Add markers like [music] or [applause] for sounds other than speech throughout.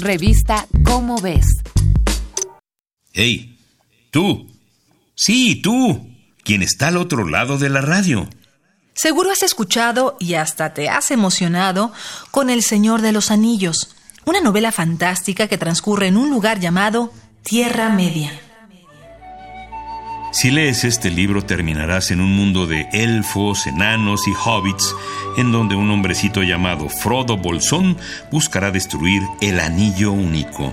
Revista Cómo ves. ¡Hey! ¡Tú! Sí, tú. ¿Quién está al otro lado de la radio. Seguro has escuchado y hasta te has emocionado con El Señor de los Anillos, una novela fantástica que transcurre en un lugar llamado Tierra Media. Si lees este libro terminarás en un mundo de elfos, enanos y hobbits, en donde un hombrecito llamado Frodo Bolsón buscará destruir el anillo único.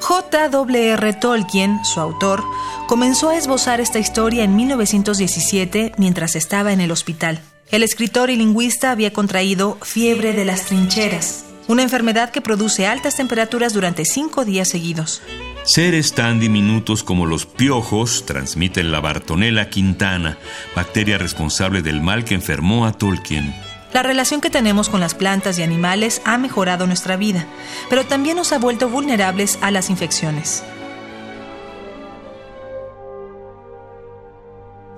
J.W.R. Tolkien, su autor, comenzó a esbozar esta historia en 1917 mientras estaba en el hospital. El escritor y lingüista había contraído fiebre de las trincheras, una enfermedad que produce altas temperaturas durante cinco días seguidos. Seres tan diminutos como los piojos transmiten la Bartonella quintana, bacteria responsable del mal que enfermó a Tolkien. La relación que tenemos con las plantas y animales ha mejorado nuestra vida, pero también nos ha vuelto vulnerables a las infecciones.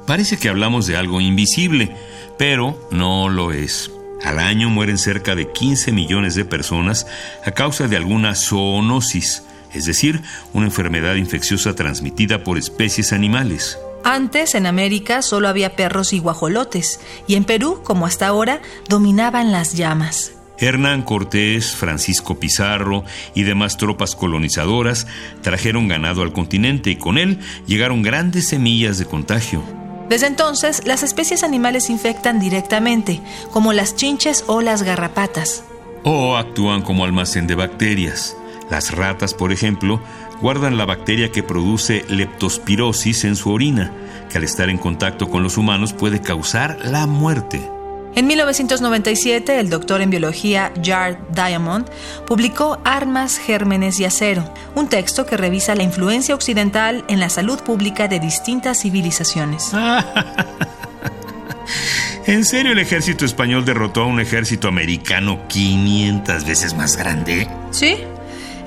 Parece que hablamos de algo invisible, pero no lo es. Al año mueren cerca de 15 millones de personas a causa de alguna zoonosis, es decir, una enfermedad infecciosa transmitida por especies animales. Antes, en América, solo había perros y guajolotes, y en Perú, como hasta ahora, dominaban las llamas. Hernán Cortés, Francisco Pizarro y demás tropas colonizadoras trajeron ganado al continente y con él llegaron grandes semillas de contagio. Desde entonces, las especies animales infectan directamente, como las chinches o las garrapatas. O actúan como almacén de bacterias. Las ratas, por ejemplo, guardan la bacteria que produce leptospirosis en su orina, que al estar en contacto con los humanos puede causar la muerte. En 1997, el doctor en biología Jard Diamond publicó Armas, Gérmenes y Acero, un texto que revisa la influencia occidental en la salud pública de distintas civilizaciones. [laughs] ¿En serio el ejército español derrotó a un ejército americano 500 veces más grande? Sí,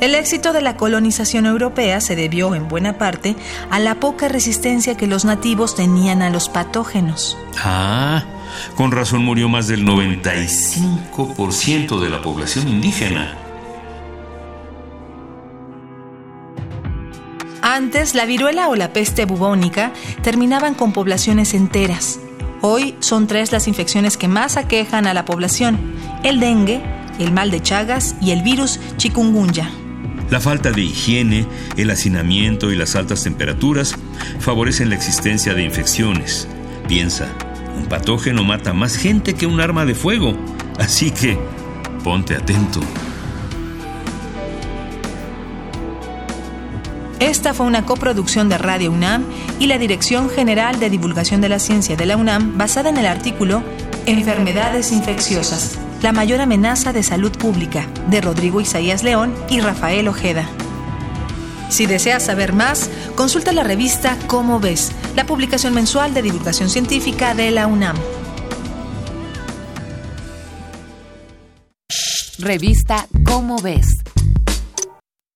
el éxito de la colonización europea se debió en buena parte a la poca resistencia que los nativos tenían a los patógenos. Ah, con razón murió más del 95% de la población indígena. Antes, la viruela o la peste bubónica terminaban con poblaciones enteras. Hoy son tres las infecciones que más aquejan a la población: el dengue, el mal de Chagas y el virus chikungunya. La falta de higiene, el hacinamiento y las altas temperaturas favorecen la existencia de infecciones. Piensa, un patógeno mata más gente que un arma de fuego, así que ponte atento. Esta fue una coproducción de Radio UNAM y la Dirección General de Divulgación de la Ciencia de la UNAM basada en el artículo Enfermedades infecciosas la mayor amenaza de salud pública, de Rodrigo Isaías León y Rafael Ojeda. Si deseas saber más, consulta la revista Cómo ves, la publicación mensual de divulgación científica de la UNAM. Revista Cómo ves